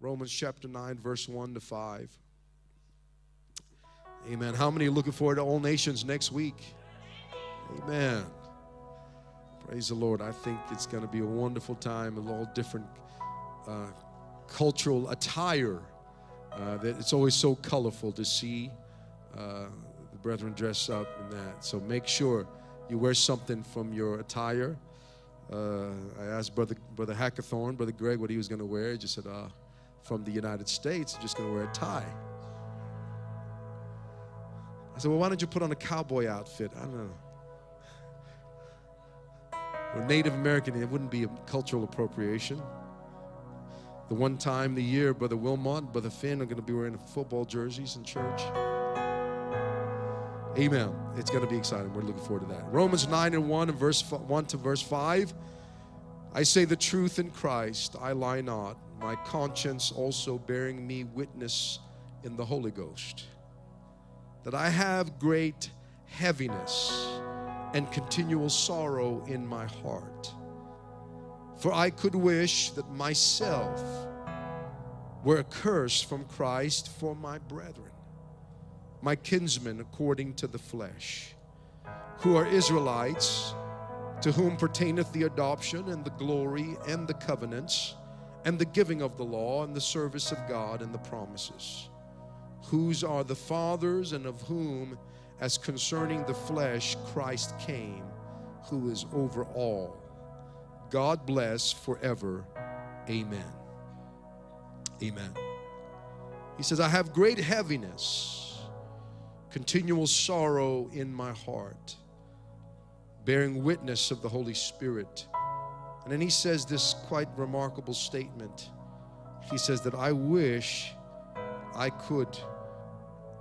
Romans chapter 9, verse 1 to 5. Amen. How many are looking forward to All Nations next week? Amen. Praise the Lord. I think it's going to be a wonderful time with all different uh, cultural attire. Uh, that it's always so colorful to see uh, the brethren dress up in that. So make sure you wear something from your attire. Uh, I asked Brother Brother Hackathorn, Brother Greg, what he was going to wear. He just said, uh, from the United States, just going to wear a tie. I said, well, why don't you put on a cowboy outfit? I don't know. Or Native American, it wouldn't be a cultural appropriation. The one time the year, Brother Wilmot, Brother Finn are going to be wearing football jerseys in church. Amen. It's going to be exciting. We're looking forward to that. Romans 9 and 1 and verse 1 to verse 5. I say the truth in Christ, I lie not, my conscience also bearing me witness in the Holy Ghost, that I have great heaviness and continual sorrow in my heart. For I could wish that myself were accursed from Christ for my brethren, my kinsmen according to the flesh, who are Israelites, to whom pertaineth the adoption and the glory and the covenants and the giving of the law and the service of God and the promises, whose are the fathers and of whom as concerning the flesh Christ came, who is over all. God bless forever. Amen. Amen. He says, I have great heaviness, continual sorrow in my heart, bearing witness of the Holy Spirit. And then he says this quite remarkable statement. He says that I wish I could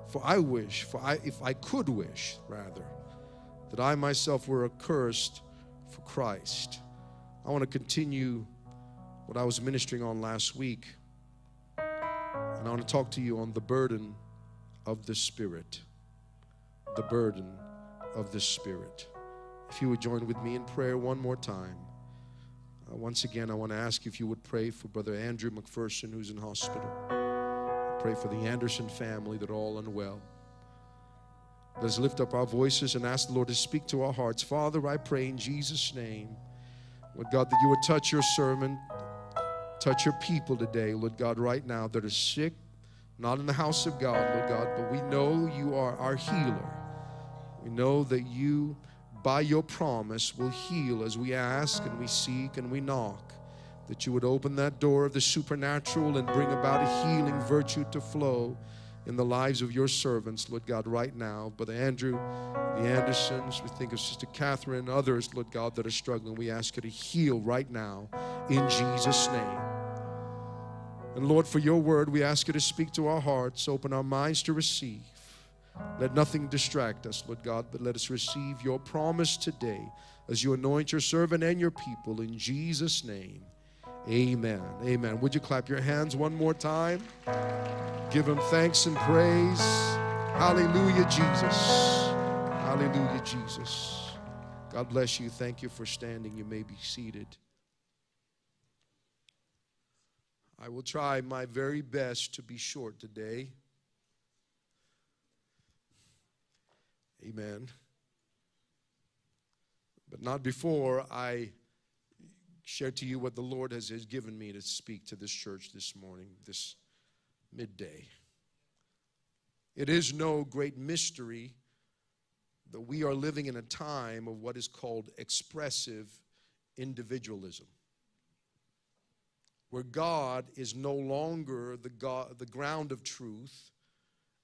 for I wish, for I, if I could wish, rather, that I myself were accursed for Christ. I want to continue what I was ministering on last week. And I want to talk to you on the burden of the Spirit. The burden of the Spirit. If you would join with me in prayer one more time. Uh, once again, I want to ask if you would pray for Brother Andrew McPherson, who's in hospital. Pray for the Anderson family that are all unwell. Let's lift up our voices and ask the Lord to speak to our hearts. Father, I pray in Jesus' name, Lord God, that you would touch your servant, touch your people today, Lord God, right now that are sick, not in the house of God, Lord God, but we know you are our healer. We know that you, by your promise, will heal as we ask and we seek and we knock that you would open that door of the supernatural and bring about a healing virtue to flow in the lives of your servants, Lord God, right now. Brother Andrew, the Andersons, we think of Sister Catherine, others, Lord God, that are struggling. We ask you to heal right now in Jesus' name. And Lord, for your word, we ask you to speak to our hearts, open our minds to receive. Let nothing distract us, Lord God, but let us receive your promise today as you anoint your servant and your people in Jesus' name. Amen. Amen. Would you clap your hands one more time? Give him thanks and praise. Hallelujah, Jesus. Hallelujah, Jesus. God bless you. Thank you for standing. You may be seated. I will try my very best to be short today. Amen. But not before I share to you what the Lord has, has given me to speak to this church this morning, this midday. It is no great mystery that we are living in a time of what is called expressive individualism, where God is no longer the, God, the ground of truth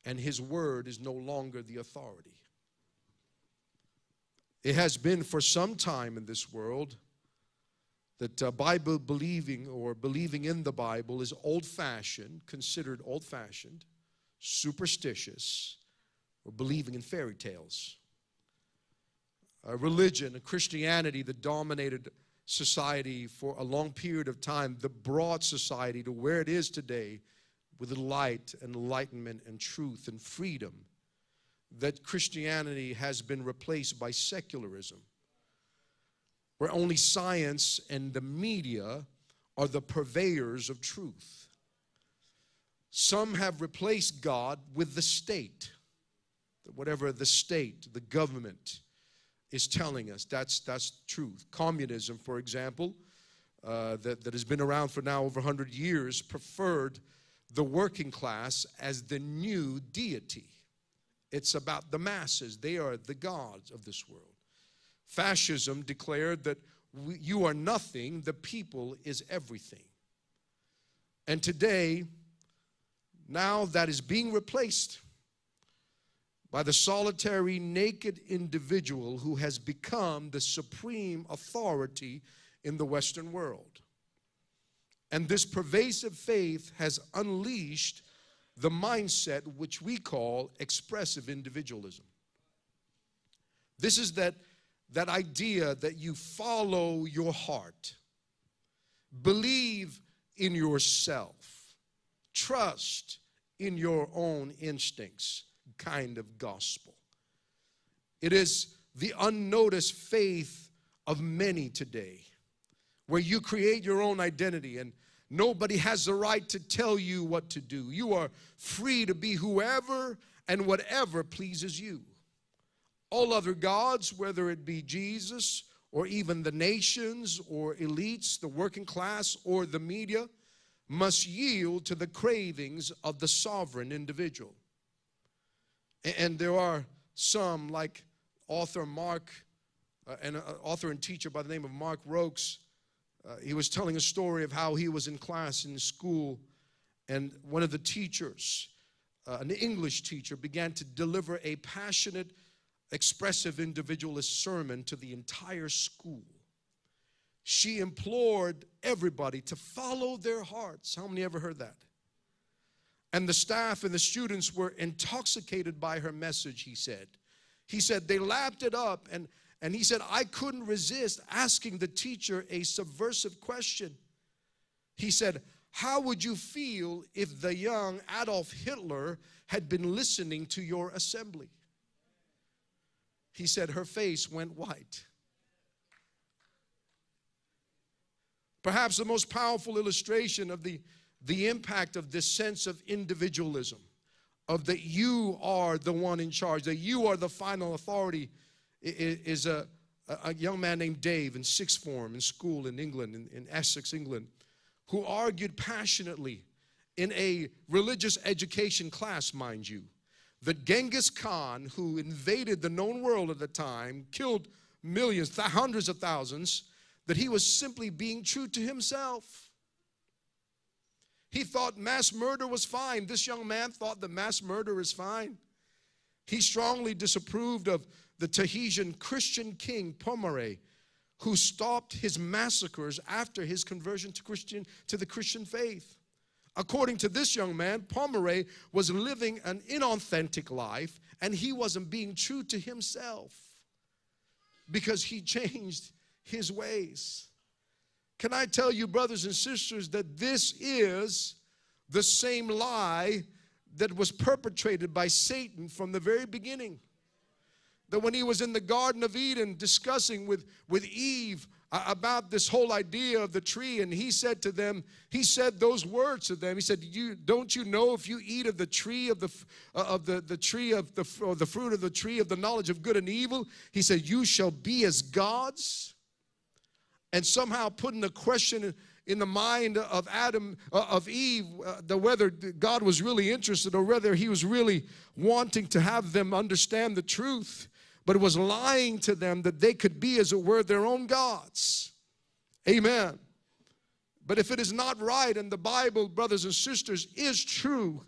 and His word is no longer the authority. It has been for some time in this world that uh, Bible believing or believing in the Bible is old fashioned, considered old fashioned, superstitious, or believing in fairy tales. A religion, a Christianity that dominated society for a long period of time, that brought society to where it is today with light, enlightenment, and truth and freedom. That Christianity has been replaced by secularism where only science and the media are the purveyors of truth. Some have replaced God with the state. Whatever the state, the government is telling us, that's, that's truth. Communism, for example, uh, that, that has been around for now over 100 years, preferred the working class as the new deity. It's about the masses, they are the gods of this world. Fascism declared that we, you are nothing, the people is everything. And today, now that is being replaced by the solitary, naked individual who has become the supreme authority in the Western world. And this pervasive faith has unleashed the mindset which we call expressive individualism. This is that that idea that you follow your heart, believe in yourself, trust in your own instincts kind of gospel. It is the unnoticed faith of many today, where you create your own identity and nobody has the right to tell you what to do. You are free to be whoever and whatever pleases you. All other gods, whether it be Jesus or even the nations or elites, the working class or the media, must yield to the cravings of the sovereign individual. And there are some, like author Mark, uh, and uh, author and teacher by the name of Mark Roques. Uh, he was telling a story of how he was in class in school, and one of the teachers, uh, an English teacher, began to deliver a passionate expressive individualist sermon to the entire school. She implored everybody to follow their hearts. How many ever heard that? And the staff and the students were intoxicated by her message, he said. He said they lapped it up and and he said, I couldn't resist asking the teacher a subversive question. He said, How would you feel if the young Adolf Hitler had been listening to your assembly? He said her face went white. Perhaps the most powerful illustration of the, the impact of this sense of individualism, of that you are the one in charge, that you are the final authority, is a, a young man named Dave in sixth form in school in England, in, in Essex, England, who argued passionately in a religious education class, mind you, that Genghis Khan, who invaded the known world at the time, killed millions, hundreds of thousands, that he was simply being true to himself. He thought mass murder was fine. This young man thought that mass murder is fine. He strongly disapproved of the Tahitian Christian king Pomaré, who stopped his massacres after his conversion to Christian to the Christian faith. According to this young man, Pomeroy was living an inauthentic life and he wasn't being true to himself because he changed his ways. Can I tell you, brothers and sisters, that this is the same lie that was perpetrated by Satan from the very beginning? That when he was in the Garden of Eden discussing with, with Eve about this whole idea of the tree and he said to them he said those words to them. He said you don't you know if you eat of the tree of the uh, of the, the tree of the or the fruit of the tree of the knowledge of good and evil? He said you shall be as gods. And somehow putting the question in the mind of Adam, uh, of Eve, uh, the whether God was really interested or whether he was really wanting to have them understand the truth but it was lying to them that they could be, as it were, their own gods. Amen. But if it is not right, and the Bible, brothers and sisters, is true,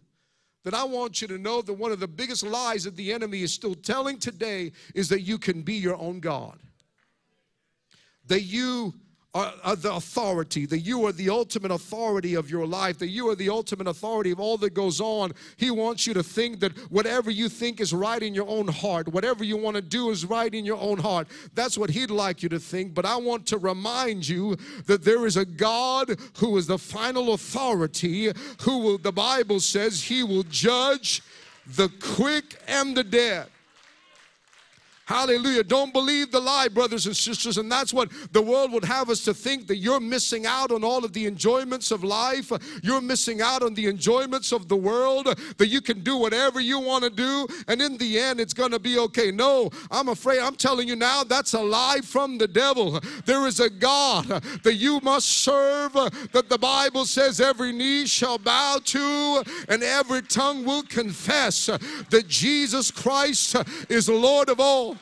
then I want you to know that one of the biggest lies that the enemy is still telling today is that you can be your own God. That you are, are the authority, that you are the ultimate authority of your life, that you are the ultimate authority of all that goes on. He wants you to think that whatever you think is right in your own heart, whatever you want to do is right in your own heart. That's what He'd like you to think. But I want to remind you that there is a God who is the final authority, who will, the Bible says, He will judge the quick and the dead. Hallelujah. Don't believe the lie, brothers and sisters. And that's what the world would have us to think that you're missing out on all of the enjoyments of life. You're missing out on the enjoyments of the world, that you can do whatever you want to do. And in the end, it's going to be okay. No, I'm afraid, I'm telling you now, that's a lie from the devil. There is a God that you must serve, that the Bible says every knee shall bow to and every tongue will confess that Jesus Christ is Lord of all.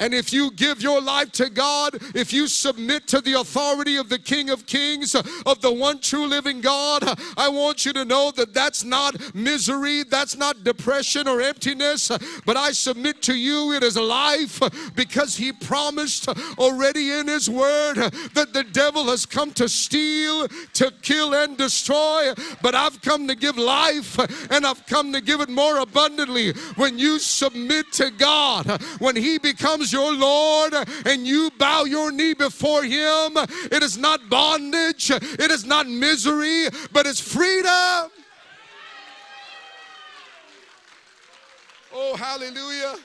And if you give your life to God, if you submit to the authority of the King of Kings, of the one true living God, I want you to know that that's not misery, that's not depression or emptiness, but I submit to you it is life because He promised already in His Word that the devil has come to steal, to kill, and destroy, but I've come to give life and I've come to give it more abundantly. When you submit to God, when He becomes becomes your Lord and you bow your knee before Him, it is not bondage, it is not misery, but it's freedom. Oh, hallelujah.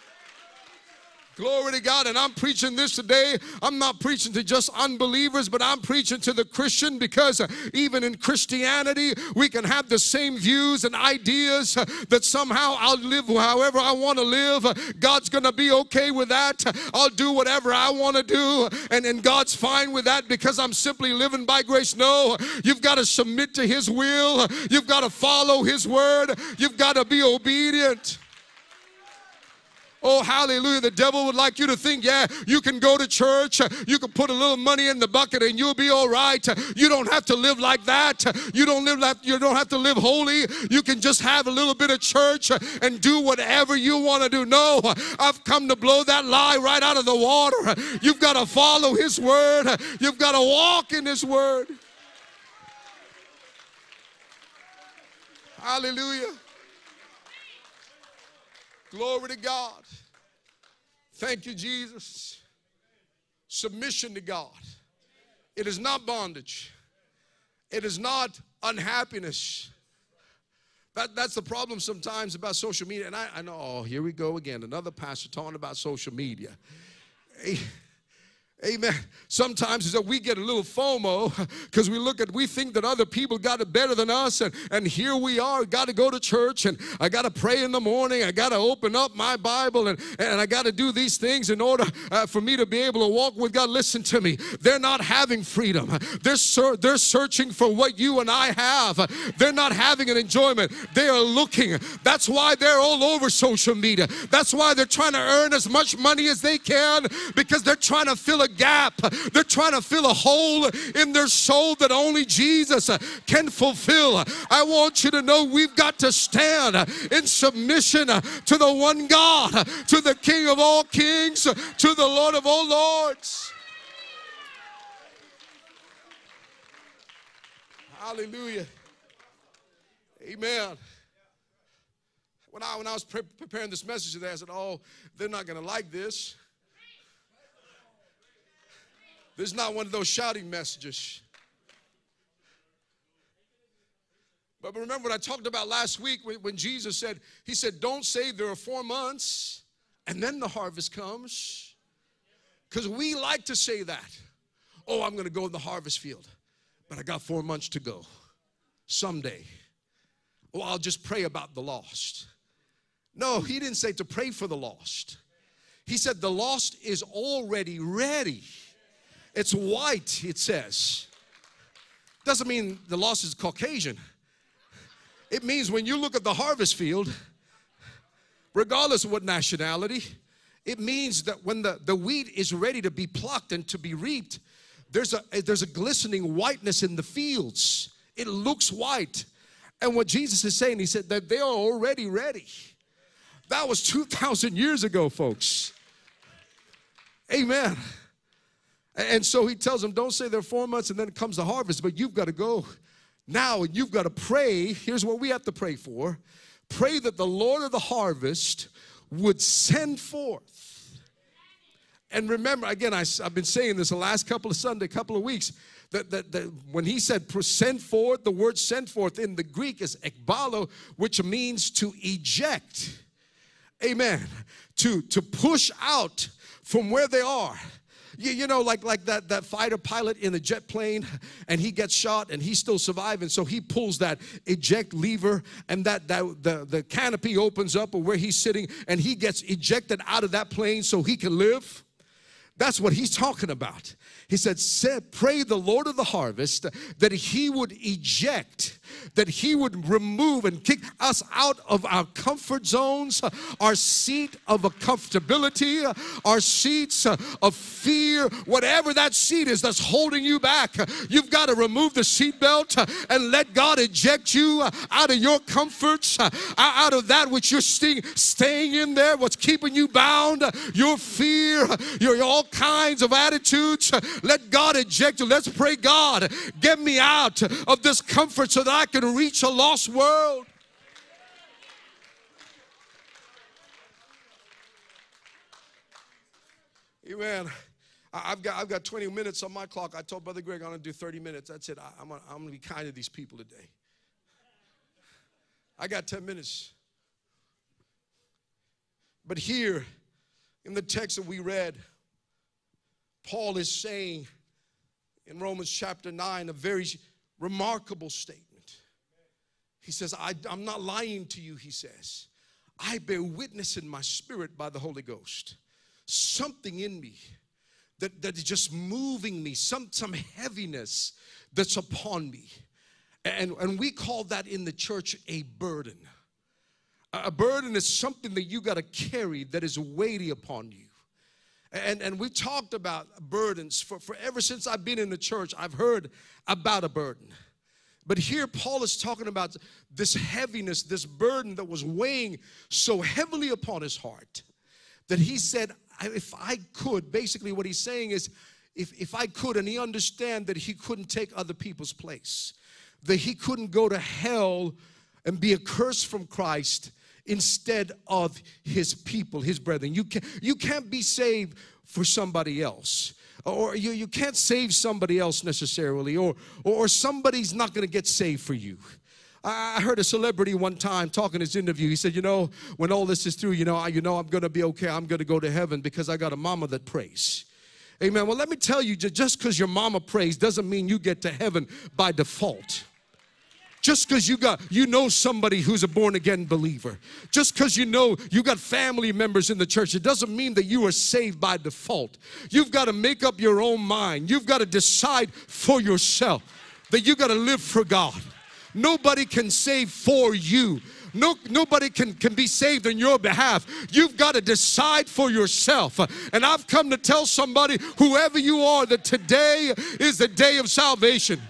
Glory to God. And I'm preaching this today. I'm not preaching to just unbelievers, but I'm preaching to the Christian because even in Christianity, we can have the same views and ideas that somehow I'll live however I want to live. God's going to be okay with that. I'll do whatever I want to do. And, and God's fine with that because I'm simply living by grace. No, you've got to submit to His will. You've got to follow His word. You've got to be obedient. Oh, hallelujah. The devil would like you to think, yeah, you can go to church, you can put a little money in the bucket and you'll be all right. You don't have to live like that. You don't live like you don't have to live holy. You can just have a little bit of church and do whatever you want to do. No, I've come to blow that lie right out of the water. You've got to follow his word. You've got to walk in his word. Hallelujah. Glory to God. Thank you, Jesus. Submission to God. It is not bondage, it is not unhappiness. That, that's the problem sometimes about social media. And I, I know, oh, here we go again. Another pastor talking about social media. Amen. Sometimes we get a little FOMO because we look at, we think that other people got it better than us. And, and here we are, got to go to church and I got to pray in the morning. I got to open up my Bible and, and I got to do these things in order uh, for me to be able to walk with God. Listen to me. They're not having freedom. They're, ser- they're searching for what you and I have. They're not having an enjoyment. They are looking. That's why they're all over social media. That's why they're trying to earn as much money as they can because they're trying to fill a gap. They're trying to fill a hole in their soul that only Jesus can fulfill. I want you to know we've got to stand in submission to the one God, to the King of all kings, to the Lord of all lords. Hallelujah. Amen. When I, when I was pre- preparing this message today, I said, Oh, they're not going to like this. This is not one of those shouting messages. But remember what I talked about last week when Jesus said, He said, Don't say there are four months and then the harvest comes. Because we like to say that. Oh, I'm going to go in the harvest field, but I got four months to go. Someday. Oh, I'll just pray about the lost. No, he didn't say to pray for the lost. He said the lost is already ready. It's white, it says. Doesn't mean the loss is Caucasian. It means when you look at the harvest field, regardless of what nationality, it means that when the, the wheat is ready to be plucked and to be reaped, there's a, there's a glistening whiteness in the fields. It looks white. And what Jesus is saying, he said that they are already ready. That was 2,000 years ago, folks. Amen. And so he tells them, don't say there are four months and then comes the harvest, but you've got to go now and you've got to pray. Here's what we have to pray for pray that the Lord of the harvest would send forth. And remember, again, I, have been saying this the last couple of Sunday, couple of weeks, that, that, that when he said send forth, the word send forth in the Greek is ekballo, which means to eject. Amen. To, to push out from where they are. You, you know, like, like that, that fighter pilot in a jet plane and he gets shot and he's still surviving. So he pulls that eject lever and that, that the, the canopy opens up or where he's sitting and he gets ejected out of that plane so he can live. That's what he's talking about. He said, Pray the Lord of the harvest that he would eject that He would remove and kick us out of our comfort zones, our seat of comfortability, our seats of fear, whatever that seat is that's holding you back. You've got to remove the seatbelt and let God eject you out of your comforts, out of that which you're staying in there, what's keeping you bound, your fear, your all kinds of attitudes. Let God eject you. Let's pray, God, get me out of this comfort so that I can reach a lost world. Amen. I've got, I've got 20 minutes on my clock. I told Brother Greg I'm going to do 30 minutes. That's it. I, am I'm going to be kind to these people today. I got 10 minutes. But here in the text that we read, Paul is saying in Romans chapter 9 a very remarkable statement. He says, I, am not lying to you, he says. I bear witness in my spirit by the Holy Ghost. Something in me that, that is just moving me, some, some heaviness that's upon me. And, and we call that in the church a burden. A burden is something that you got to carry that is weighty upon you. And, and we talked about burdens for, for ever since I've been in the church, I've heard about a burden. But here, Paul is talking about this heaviness, this burden that was weighing so heavily upon his heart that he said, If I could, basically, what he's saying is, if, if I could, and he understand that he couldn't take other people's place, that he couldn't go to hell and be a curse from Christ instead of his people, his brethren. You, can, you can't be saved for somebody else or you, you can't save somebody else necessarily, or, or somebody's not going to get saved for you. I heard a celebrity one time talking in his interview. He said, "You know, when all this is through, you know, I, you know, I'm going to be okay. I'm going to go to heaven because I got a mama that prays." Amen. Well, let me tell you, just because your mama prays doesn't mean you get to heaven by default. Just because you got you know somebody who's a born again believer. Just because you know you got family members in the church, it doesn't mean that you are saved by default. You've got to make up your own mind. You've got to decide for yourself that you got to live for God. Nobody can save for you. No, nobody can, can be saved on your behalf. You've got to decide for yourself. And I've come to tell somebody, whoever you are, that today is the day of salvation.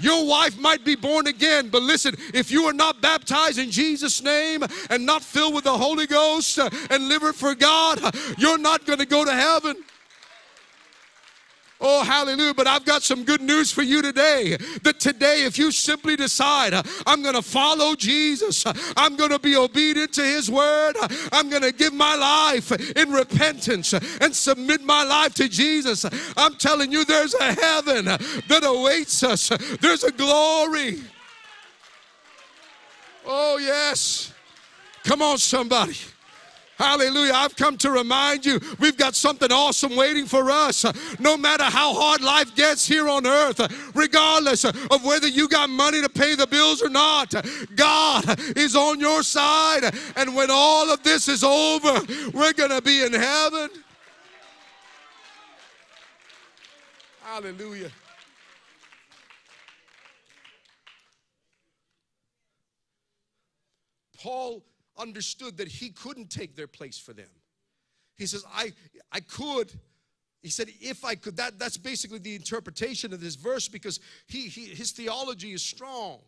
Your wife might be born again, but listen, if you are not baptized in Jesus' name and not filled with the Holy Ghost and living for God, you're not going to go to heaven. Oh, hallelujah. But I've got some good news for you today. That today, if you simply decide, I'm going to follow Jesus, I'm going to be obedient to his word, I'm going to give my life in repentance and submit my life to Jesus, I'm telling you, there's a heaven that awaits us, there's a glory. Oh, yes. Come on, somebody. Hallelujah. I've come to remind you we've got something awesome waiting for us. No matter how hard life gets here on earth, regardless of whether you got money to pay the bills or not, God is on your side. And when all of this is over, we're going to be in heaven. Hallelujah. Paul understood that he couldn't take their place for them. He says, I, I could. He said, if I could. That, that's basically the interpretation of this verse because he, he, his theology is strong.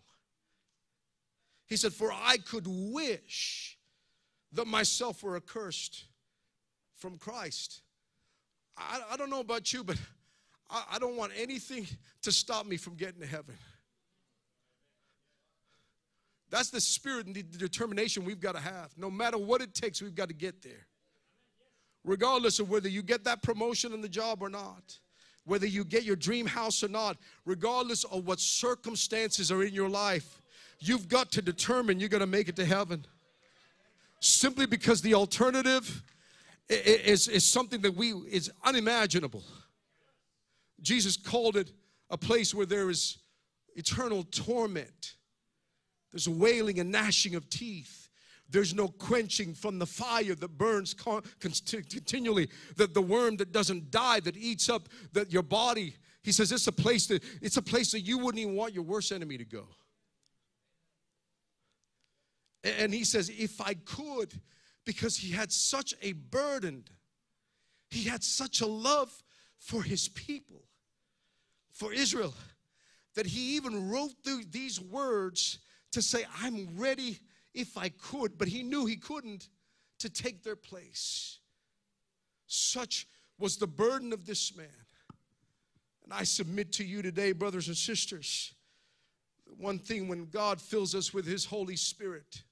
He said, For I could wish that myself were accursed from Christ. I, I don't know about you, but I, I don't want anything to stop me from getting to heaven. That's the spirit and the determination we've got to have. No matter what it takes, we've got to get there. Regardless of whether you get that promotion in the job or not, whether you get your dream house or not, regardless of what circumstances are in your life, you've got to determine you're going to make it to heaven. Simply because the alternative is, is something that we is unimaginable. Jesus called it a place where there is eternal torment. There's wailing and gnashing of teeth. There's no quenching from the fire that burns continually. That the worm that doesn't die, that eats up that your body. He says it's a place that it's a place that you wouldn't even want your worst enemy to go. And he says, if I could, because he had such a burden, he had such a love for his people, for Israel, that he even wrote through these words to say, I'm ready if I could, but he knew he couldn't to take their place. Such was the burden of this man. And I submit to you today, brothers and sisters, one thing when God fills us with his Holy Spirit,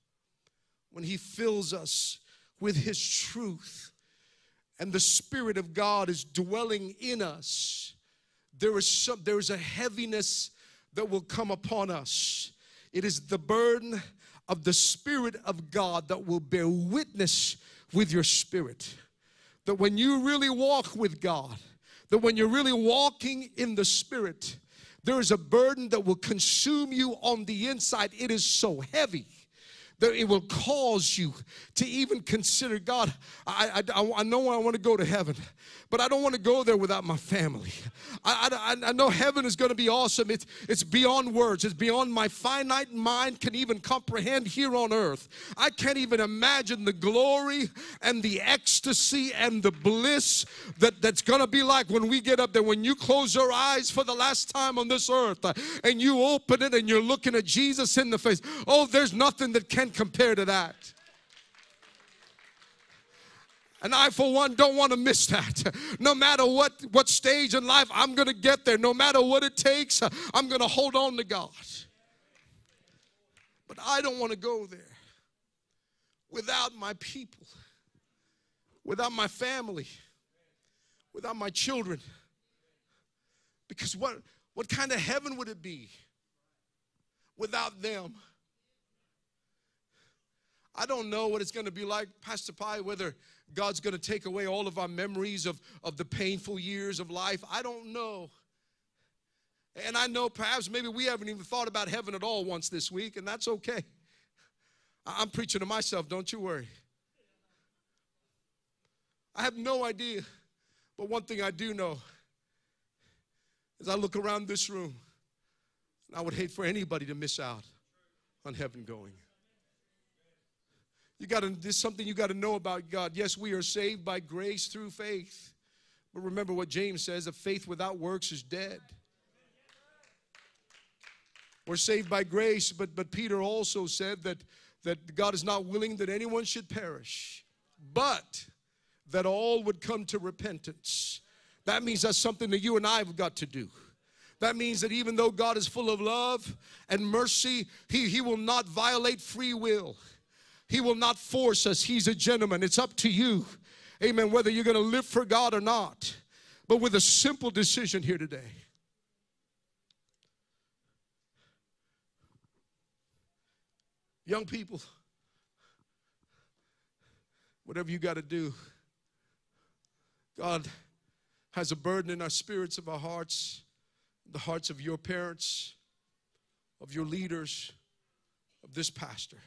when he fills us with his truth, and the Spirit of God is dwelling in us, there is some, there is a heaviness that will come upon us it is the burden of the Spirit of God that will bear witness with your spirit. That when you really walk with God, that when you're really walking in the Spirit, there is a burden that will consume you on the inside. It is so heavy that it will cause you to even consider God. I, I, I know I want to go to heaven, but I don't want to go there without my family. I, I, I know heaven is going to be awesome. It's, it's beyond words, it's beyond my finite mind can even comprehend here on earth. I can't even imagine the glory and the ecstasy and the bliss that, that's going to be like when we get up there. When you close your eyes for the last time on this earth uh, and you open it and you're looking at Jesus in the face. Oh, there's nothing that can compare to that. And I, for one, don't want to miss that. No matter what, what stage in life, I'm going to get there. No matter what it takes, I'm going to hold on to God. But I don't want to go there without my people, without my family, without my children. Because what, what kind of heaven would it be without them? I don't know what it's going to be like, Pastor Pi, whether God's going to take away all of our memories of, of the painful years of life. I don't know. And I know perhaps maybe we haven't even thought about heaven at all once this week, and that's okay. I'm preaching to myself, don't you worry. I have no idea, but one thing I do know is I look around this room, and I would hate for anybody to miss out on heaven going. You got to, this is something you got to know about God. Yes, we are saved by grace through faith. But remember what James says a faith without works is dead. We're saved by grace, but, but Peter also said that, that God is not willing that anyone should perish, but that all would come to repentance. That means that's something that you and I have got to do. That means that even though God is full of love and mercy, He, he will not violate free will. He will not force us. He's a gentleman. It's up to you. Amen. Whether you're going to live for God or not. But with a simple decision here today. Young people, whatever you got to do, God has a burden in our spirits of our hearts, the hearts of your parents, of your leaders, of this pastor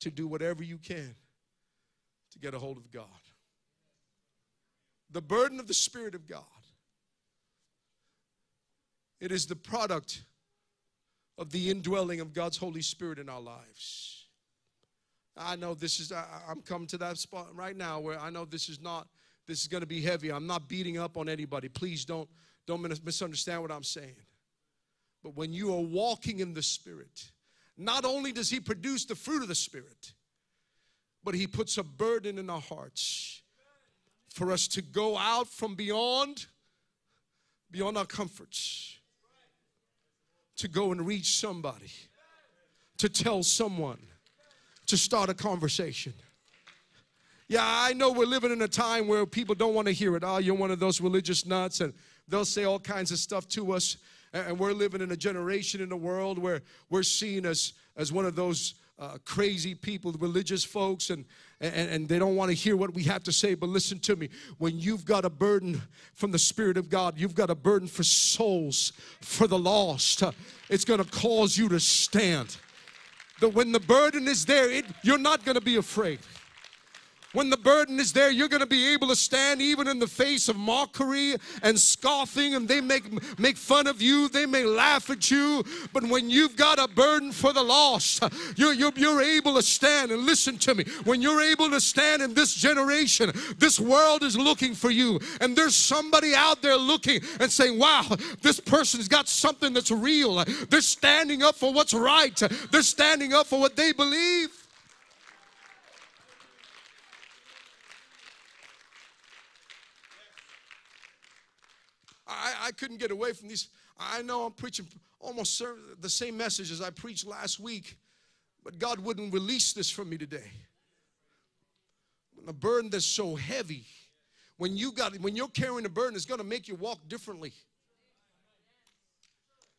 to do whatever you can to get a hold of God. The burden of the Spirit of God. It is the product of the indwelling of God's Holy Spirit in our lives. I know this is, I, am coming to that spot right now where I know this is not, this is going to be heavy. I'm not beating up on anybody. Please don't, don't misunderstand what I'm saying. But when you are walking in the Spirit, not only does He produce the fruit of the Spirit, but He puts a burden in our hearts for us to go out from beyond beyond our comforts to go and reach somebody, to tell someone, to start a conversation. Yeah, I know we're living in a time where people don't want to hear it. Oh, you're one of those religious nuts, and they'll say all kinds of stuff to us. And we're living in a generation in the world where we're seen as, as one of those uh, crazy people, religious folks, and, and, and they don't want to hear what we have to say. But listen to me when you've got a burden from the Spirit of God, you've got a burden for souls, for the lost, uh, it's going to cause you to stand. That when the burden is there, it, you're not going to be afraid. When the burden is there, you're going to be able to stand even in the face of mockery and scoffing, and they make, make fun of you, they may laugh at you. But when you've got a burden for the lost, you're, you're, you're able to stand. And listen to me when you're able to stand in this generation, this world is looking for you. And there's somebody out there looking and saying, Wow, this person's got something that's real. They're standing up for what's right, they're standing up for what they believe. I, I couldn't get away from these. I know I'm preaching almost the same message as I preached last week, but God wouldn't release this from me today. A burden that's so heavy, when you got when you're carrying a burden, it's to make you walk differently.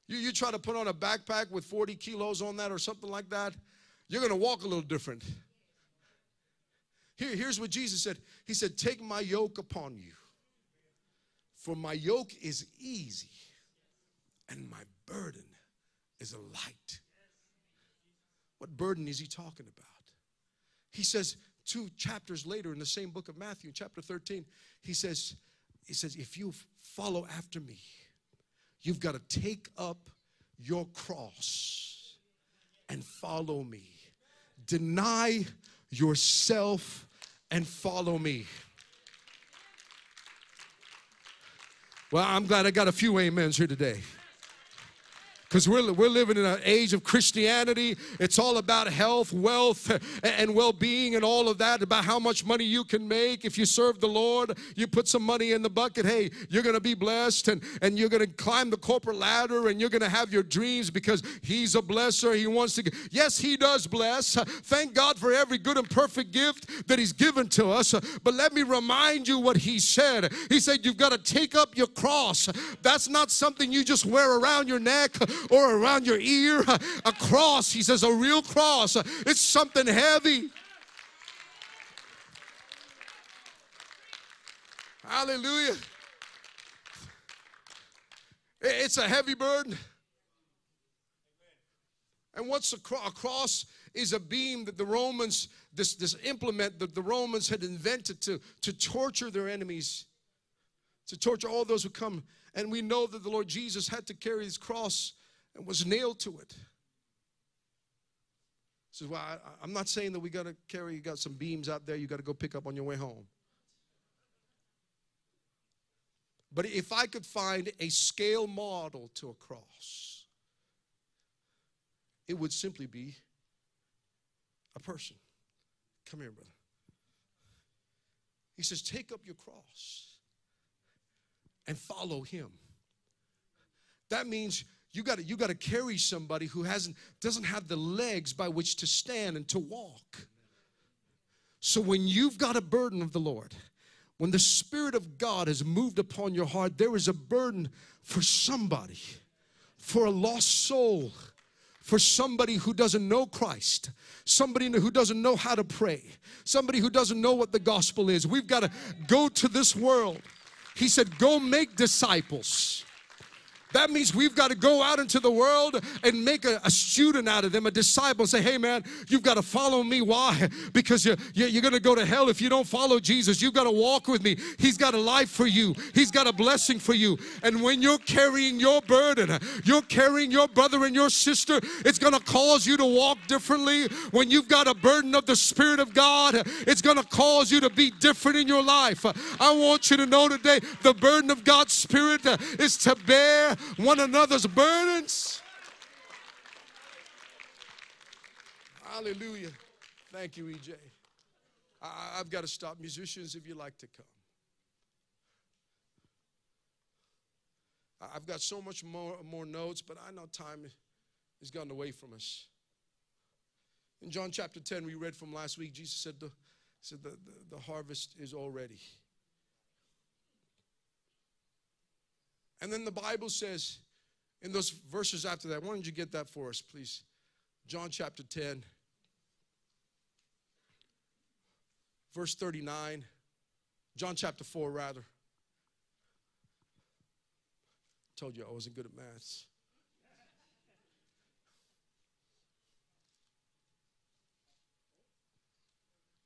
You, you try to put on a backpack with 40 kilos on that or something like that, you're to walk a little different. Here, here's what Jesus said He said, Take my yoke upon you. For my yoke is easy and my burden is a light. What burden is he talking about? He says, two chapters later in the same book of Matthew, chapter 13, he says, he says, if you follow after me, you've got to take up your cross and follow me. Deny yourself and follow me. Well, I'm glad I got a few amens here today because we're, we're living in an age of Christianity. It's all about health, wealth, and well being, and all of that, about how much money you can make. If you serve the Lord, you put some money in the bucket, hey, you're going to be blessed, and, and you're going to climb the corporate ladder, and you're going to have your dreams because He's a blesser. He wants to, yes, He does bless. Thank God for every good and perfect gift that He's given to us. But let me remind you what He said. He said, You've got to take up your cross. That's not something you just wear around your neck or around your ear. A cross, he says, a real cross. It's something heavy. Hallelujah. It's a heavy burden. And what's a, cro- a cross is a beam that the Romans, this, this implement that the Romans had invented to, to torture their enemies, to torture all those who come. And we know that the Lord Jesus had to carry his cross and was nailed to it. Says, well, I, am not saying that we got to carry, you got some beams out there you got to go pick up on your way home. But if I could find a scale model to a cross, it would simply be a person. Come here, brother. He says, Take up your cross and follow him. That means you got you got to carry somebody who hasn't doesn't have the legs by which to stand and to walk. So when you've got a burden of the Lord, when the Spirit of God has moved upon your heart, there is a burden for somebody, for a lost soul, for somebody who doesn't know Christ, somebody who doesn't know how to pray, somebody who doesn't know what the gospel is. We've got to go to this world. He said, Go make disciples. That means we've got to go out into the world and make a, a student out of them, a disciple. Say, hey man, you've got to follow me. Why? Because you're, you're going to go to hell if you don't follow Jesus. You've got to walk with me. He's got a life for you, He's got a blessing for you. And when you're carrying your burden, you're carrying your brother and your sister, it's going to cause you to walk differently. When you've got a burden of the Spirit of God, it's going to cause you to be different in your life. I want you to know today the burden of God's Spirit is to bear one another's burdens. Hallelujah. Thank you, EJ. I, have got to stop. Musicians, if you like to come. I've got so much more, more notes, but I know time has gotten away from us. In John chapter 10, we read from last week, Jesus said, the, said the, the, the harvest is already. And then the Bible says, in those verses after that, why don't you get that for us, please? John chapter 10, verse 39. John chapter 4, rather. Told you I wasn't good at maths.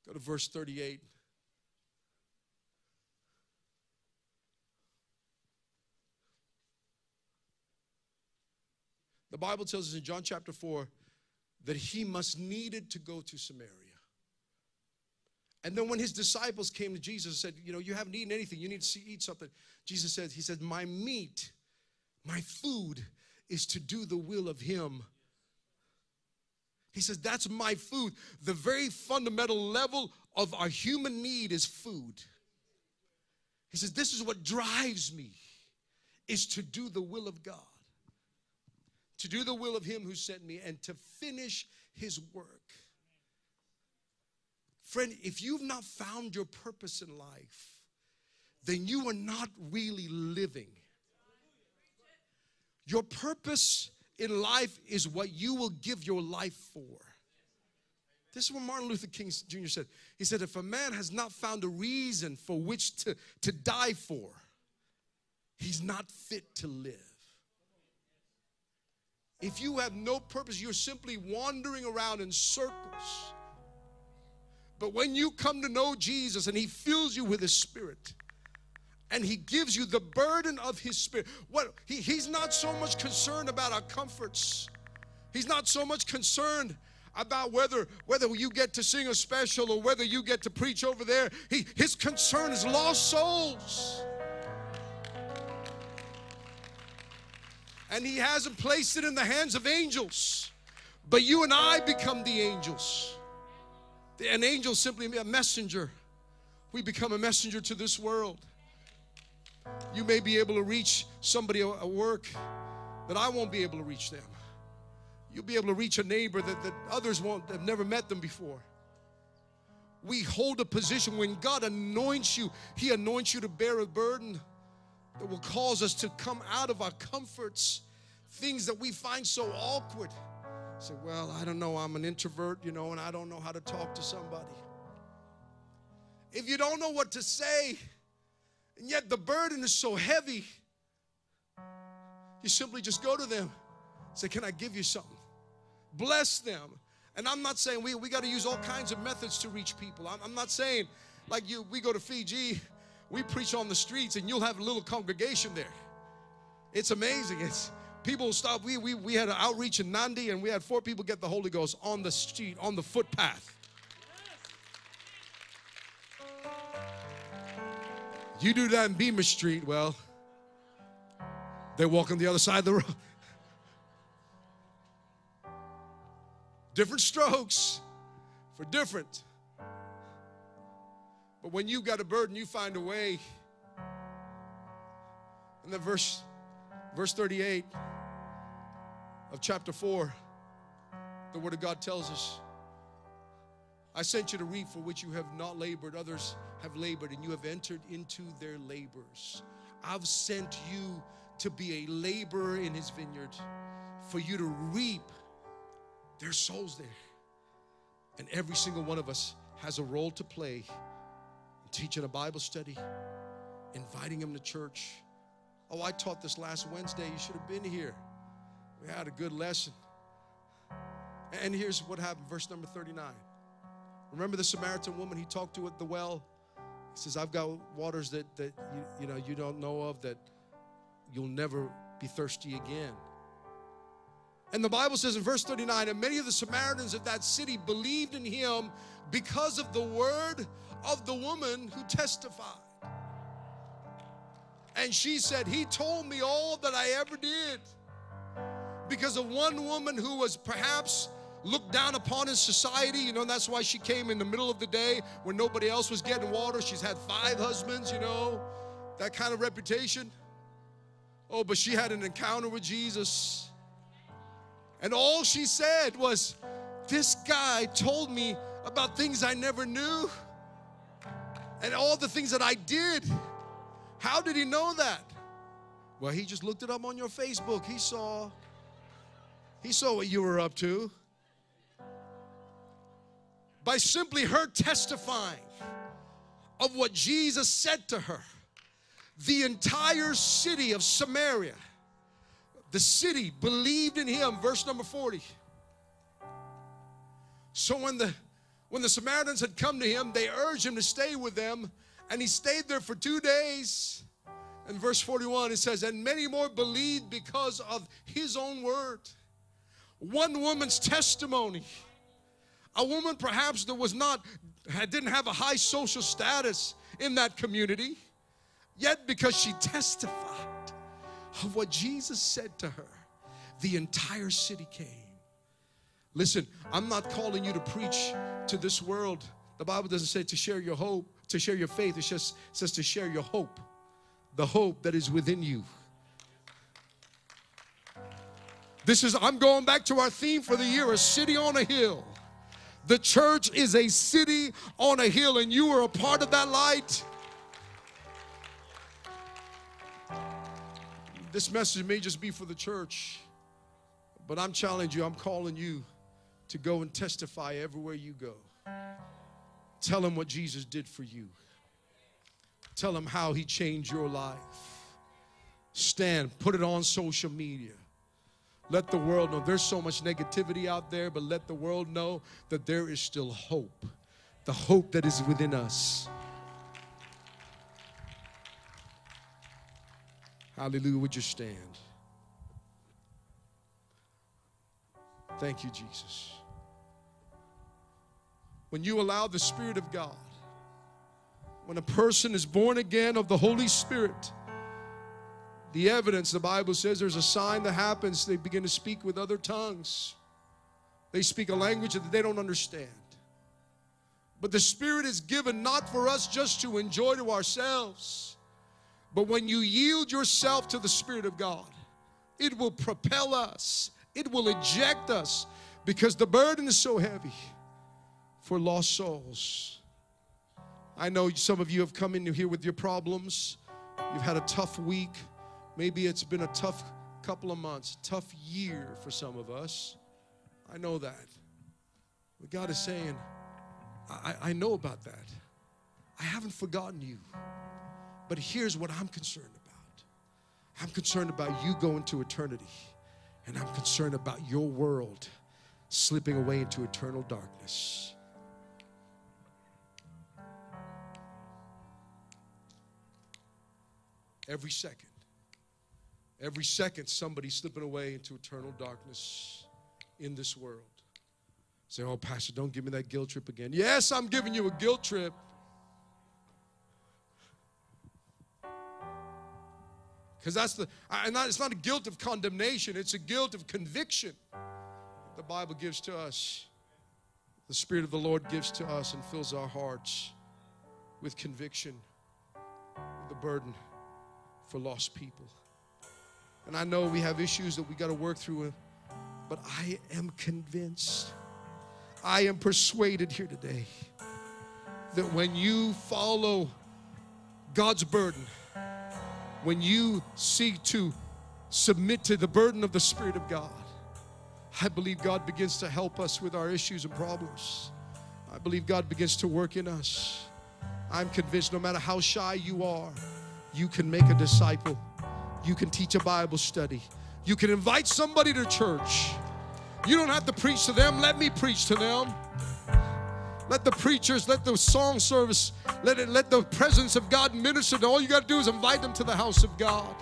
Go to verse 38. The Bible tells us in John chapter 4 that he must needed to go to Samaria. And then when his disciples came to Jesus and said, You know, you haven't eaten anything, you need to eat something. Jesus said, He said, My meat, my food is to do the will of him. He says, That's my food. The very fundamental level of our human need is food. He says, This is what drives me, is to do the will of God, to do the will of Him who sent me, and to finish His work. Friend, if you've not found your purpose in life, then you are not really living. Your purpose in life is what you will give your life for. This is what Martin Luther King Jr. said. He said, If a man has not found a reason for which to, to die for, he's not fit to live. If you have no purpose, you're simply wandering around in circles. But when you come to know Jesus and He fills you with His Spirit, and he gives you the burden of his spirit what he, he's not so much concerned about our comforts. He's not so much concerned about whether whether you get to sing a special or whether you get to preach over there. He, his concern is lost souls and he hasn't placed it in the hands of angels but you and i become the angels an angel simply a messenger. We become a messenger to this world. You may be able to reach somebody at work that I won't be able to reach them. You'll be able to reach a neighbor that, that others won't have never met them before. We hold a position when God anoints you, He anoints you to bear a burden that will cause us to come out of our comforts, things that we find so awkward. Say, well, I don't know, I'm an introvert, you know, and I don't know how to talk to somebody. If you don't know what to say, and yet the burden is so heavy, you simply just go to them. Say, Can I give you something? Bless them. And I'm not saying we, we got to use all kinds of methods to reach people. I'm, I'm not saying like you, we go to Fiji, we preach on the streets, and you'll have a little congregation there. It's amazing. It's people stop. We, we, we had an outreach in Nadi and we had four people get the Holy Ghost on the street, on the footpath. You do that in Beamer Street, well, they walk on the other side of the road. different strokes for different. But when you've got a burden, you find a way. And then verse verse 38 of chapter 4, the Word of God tells us I sent you to reap for which you have not labored, others have labored, and you have entered into their labors. I've sent you to be a laborer in his vineyard, for you to reap their souls there. And every single one of us has a role to play teaching a Bible study, inviting them to church. Oh, I taught this last Wednesday. You should have been here. We had a good lesson. And here's what happened, verse number 39. Remember the Samaritan woman he talked to at the well? He says, I've got waters that, that you, you know you don't know of that you'll never be thirsty again. And the Bible says in verse 39, and many of the Samaritans of that city believed in him because of the word of the woman who testified. And she said, He told me all that I ever did because of one woman who was perhaps looked down upon in society. You know, that's why she came in the middle of the day when nobody else was getting water. She's had five husbands, you know, that kind of reputation. Oh, but she had an encounter with Jesus. And all she said was, This guy told me about things I never knew and all the things that I did. How did he know that? Well, he just looked it up on your Facebook. He saw. He saw what you were up to. By simply her testifying of what Jesus said to her, the entire city of Samaria, the city believed in him. Verse number 40. So when the when the Samaritans had come to him, they urged him to stay with them, and he stayed there for two days. In verse 41, it says, And many more believed because of his own word. One woman's testimony, a woman perhaps that was not, didn't have a high social status in that community, yet because she testified of what Jesus said to her, the entire city came. Listen, I'm not calling you to preach to this world. The Bible doesn't say to share your hope, to share your faith. It just says to share your hope, the hope that is within you. This is, I'm going back to our theme for the year a city on a hill. The church is a city on a hill, and you are a part of that light. This message may just be for the church, but I'm challenging you, I'm calling you to go and testify everywhere you go. Tell them what Jesus did for you. Tell them how he changed your life. Stand, put it on social media. Let the world know there's so much negativity out there, but let the world know that there is still hope. The hope that is within us. Hallelujah. Would you stand? Thank you, Jesus. When you allow the Spirit of God, when a person is born again of the Holy Spirit, the evidence, the Bible says there's a sign that happens. They begin to speak with other tongues. They speak a language that they don't understand. But the Spirit is given not for us just to enjoy to ourselves, but when you yield yourself to the Spirit of God, it will propel us, it will eject us because the burden is so heavy for lost souls. I know some of you have come in here with your problems. You've had a tough week. Maybe it's been a tough couple of months, tough year for some of us. I know that. But God is saying, I, I know about that. I haven't forgotten you. But here's what I'm concerned about I'm concerned about you going to eternity, and I'm concerned about your world slipping away into eternal darkness. Every second. Every second, somebody's slipping away into eternal darkness in this world. Say, oh, Pastor, don't give me that guilt trip again. Yes, I'm giving you a guilt trip. Because that's the, and it's not a guilt of condemnation, it's a guilt of conviction. The Bible gives to us, the Spirit of the Lord gives to us and fills our hearts with conviction, the burden for lost people. And I know we have issues that we got to work through, but I am convinced, I am persuaded here today that when you follow God's burden, when you seek to submit to the burden of the Spirit of God, I believe God begins to help us with our issues and problems. I believe God begins to work in us. I'm convinced no matter how shy you are, you can make a disciple. You can teach a Bible study. You can invite somebody to church. You don't have to preach to them. Let me preach to them. Let the preachers, let the song service, let it, let the presence of God minister. All you got to do is invite them to the house of God.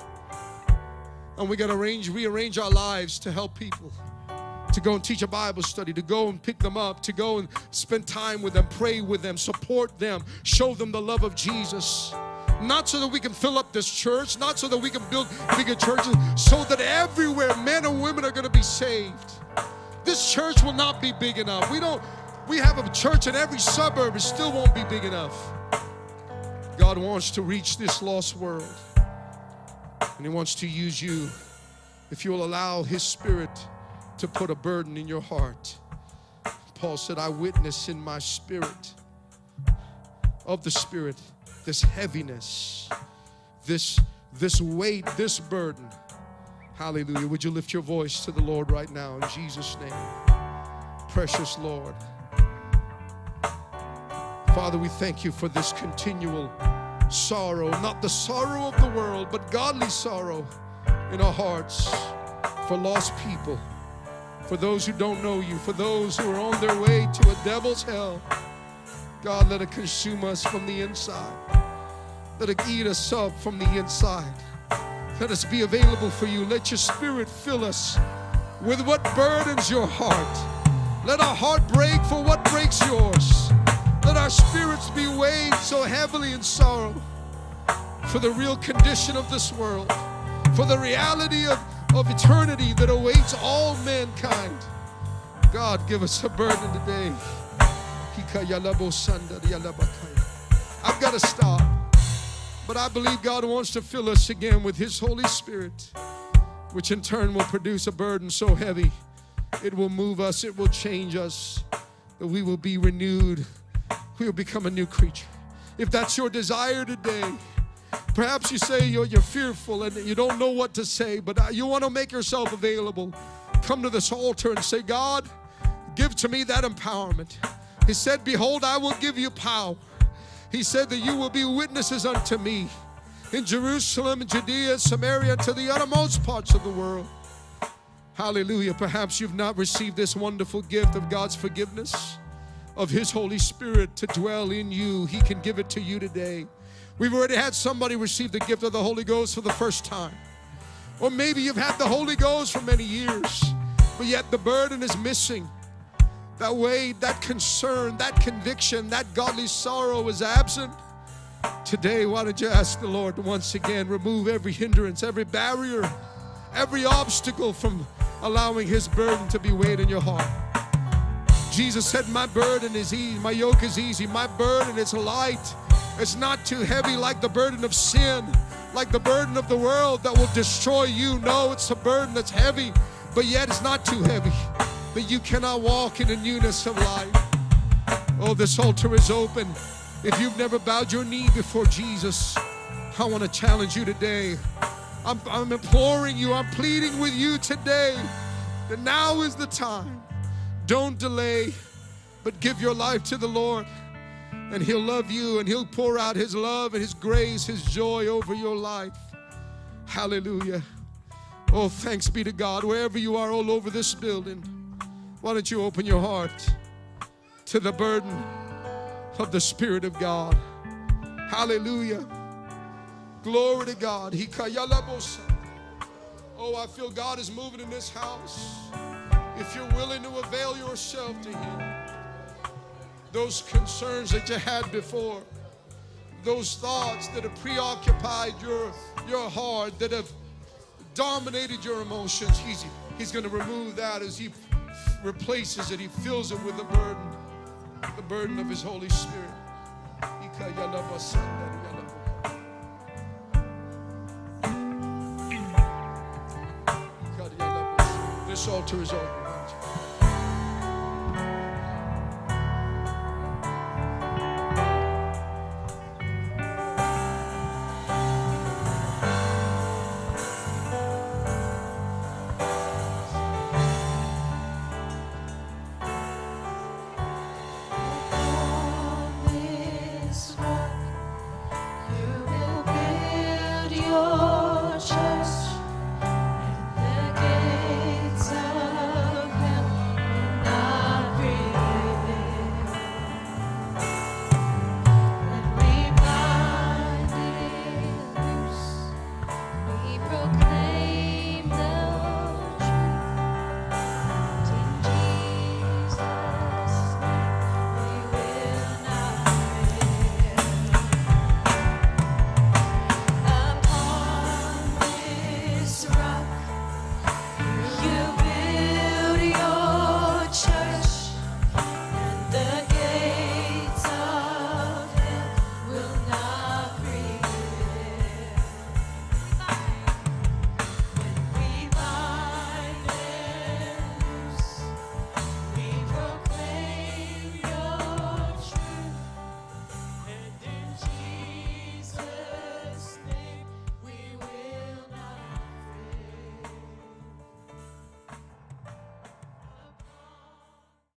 And we got to arrange, rearrange our lives to help people. To go and teach a Bible study, to go and pick them up, to go and spend time with them, pray with them, support them, show them the love of Jesus not so that we can fill up this church, not so that we can build bigger churches, so that everywhere men and women are going to be saved. This church will not be big enough. We don't, we have a church in every suburb, it still won't be big enough. God wants to reach this lost world. And He wants to use you if you will allow His Spirit to put a burden in your heart. Paul said, I witness in my spirit of the Spirit this heaviness, this, this weight, this burden. Hallelujah. Would you lift your voice to the Lord right now in Jesus' name? Precious Lord. Father, we thank you for this continual sorrow, not the sorrow of the world, but godly sorrow in our hearts for lost people, for those who don't know you, for those who are on their way to a devil's hell. God, let it consume us from the inside. Let it eat us up from the inside. Let us be available for you. Let your spirit fill us with what burdens your heart. Let our heart break for what breaks yours. Let our spirits be weighed so heavily in sorrow for the real condition of this world, for the reality of, of eternity that awaits all mankind. God, give us a burden today. I've got to stop. But I believe God wants to fill us again with His Holy Spirit, which in turn will produce a burden so heavy it will move us, it will change us, that we will be renewed we will become a new creature. If that's your desire today, perhaps you say you're, you're fearful and you don't know what to say, but you want to make yourself available. Come to this altar and say, God, give to me that empowerment. He said, Behold, I will give you power. He said that you will be witnesses unto me in Jerusalem, Judea, Samaria, to the uttermost parts of the world. Hallelujah. Perhaps you've not received this wonderful gift of God's forgiveness of His Holy Spirit to dwell in you. He can give it to you today. We've already had somebody receive the gift of the Holy Ghost for the first time. Or maybe you've had the Holy Ghost for many years, but yet the burden is missing. That weight, that concern, that conviction, that godly sorrow is absent. Today, why don't you ask the Lord once again remove every hindrance, every barrier, every obstacle from allowing His burden to be weighed in your heart? Jesus said, My burden is easy, my yoke is easy, my burden is light. It's not too heavy like the burden of sin, like the burden of the world that will destroy you. No, it's a burden that's heavy, but yet it's not too heavy. That you cannot walk in the newness of life. Oh, this altar is open. If you've never bowed your knee before Jesus, I want to challenge you today. I'm, I'm imploring you, I'm pleading with you today that now is the time don't delay, but give your life to the Lord, and He'll love you, and He'll pour out His love and His grace, His joy over your life. Hallelujah. Oh, thanks be to God. Wherever you are, all over this building, why don't you open your heart to the burden of the Spirit of God? Hallelujah. Glory to God. Oh, I feel God is moving in this house if you're willing to avail yourself to Him, those concerns that you had before, those thoughts that have preoccupied your, your heart, that have dominated your emotions, He's, he's going to remove that as He replaces it. He fills it with the burden, the burden of His Holy Spirit. This altar is open.